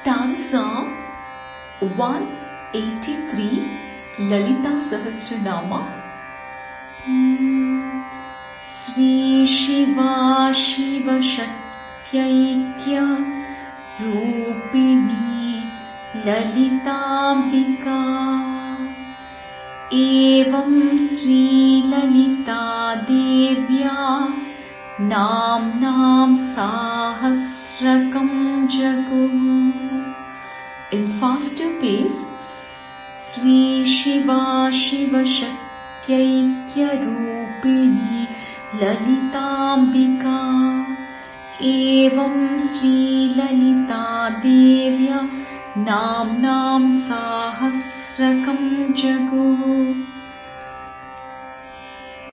Stanza 183 Lalita Sahasranama. Sri Shiva Shiva Shaktyaikya Rupini Lalitambika Evam Sri Lalita Faster pace. Sri Shiva Shiva Shakyaikya Rupini Lalitambika Evam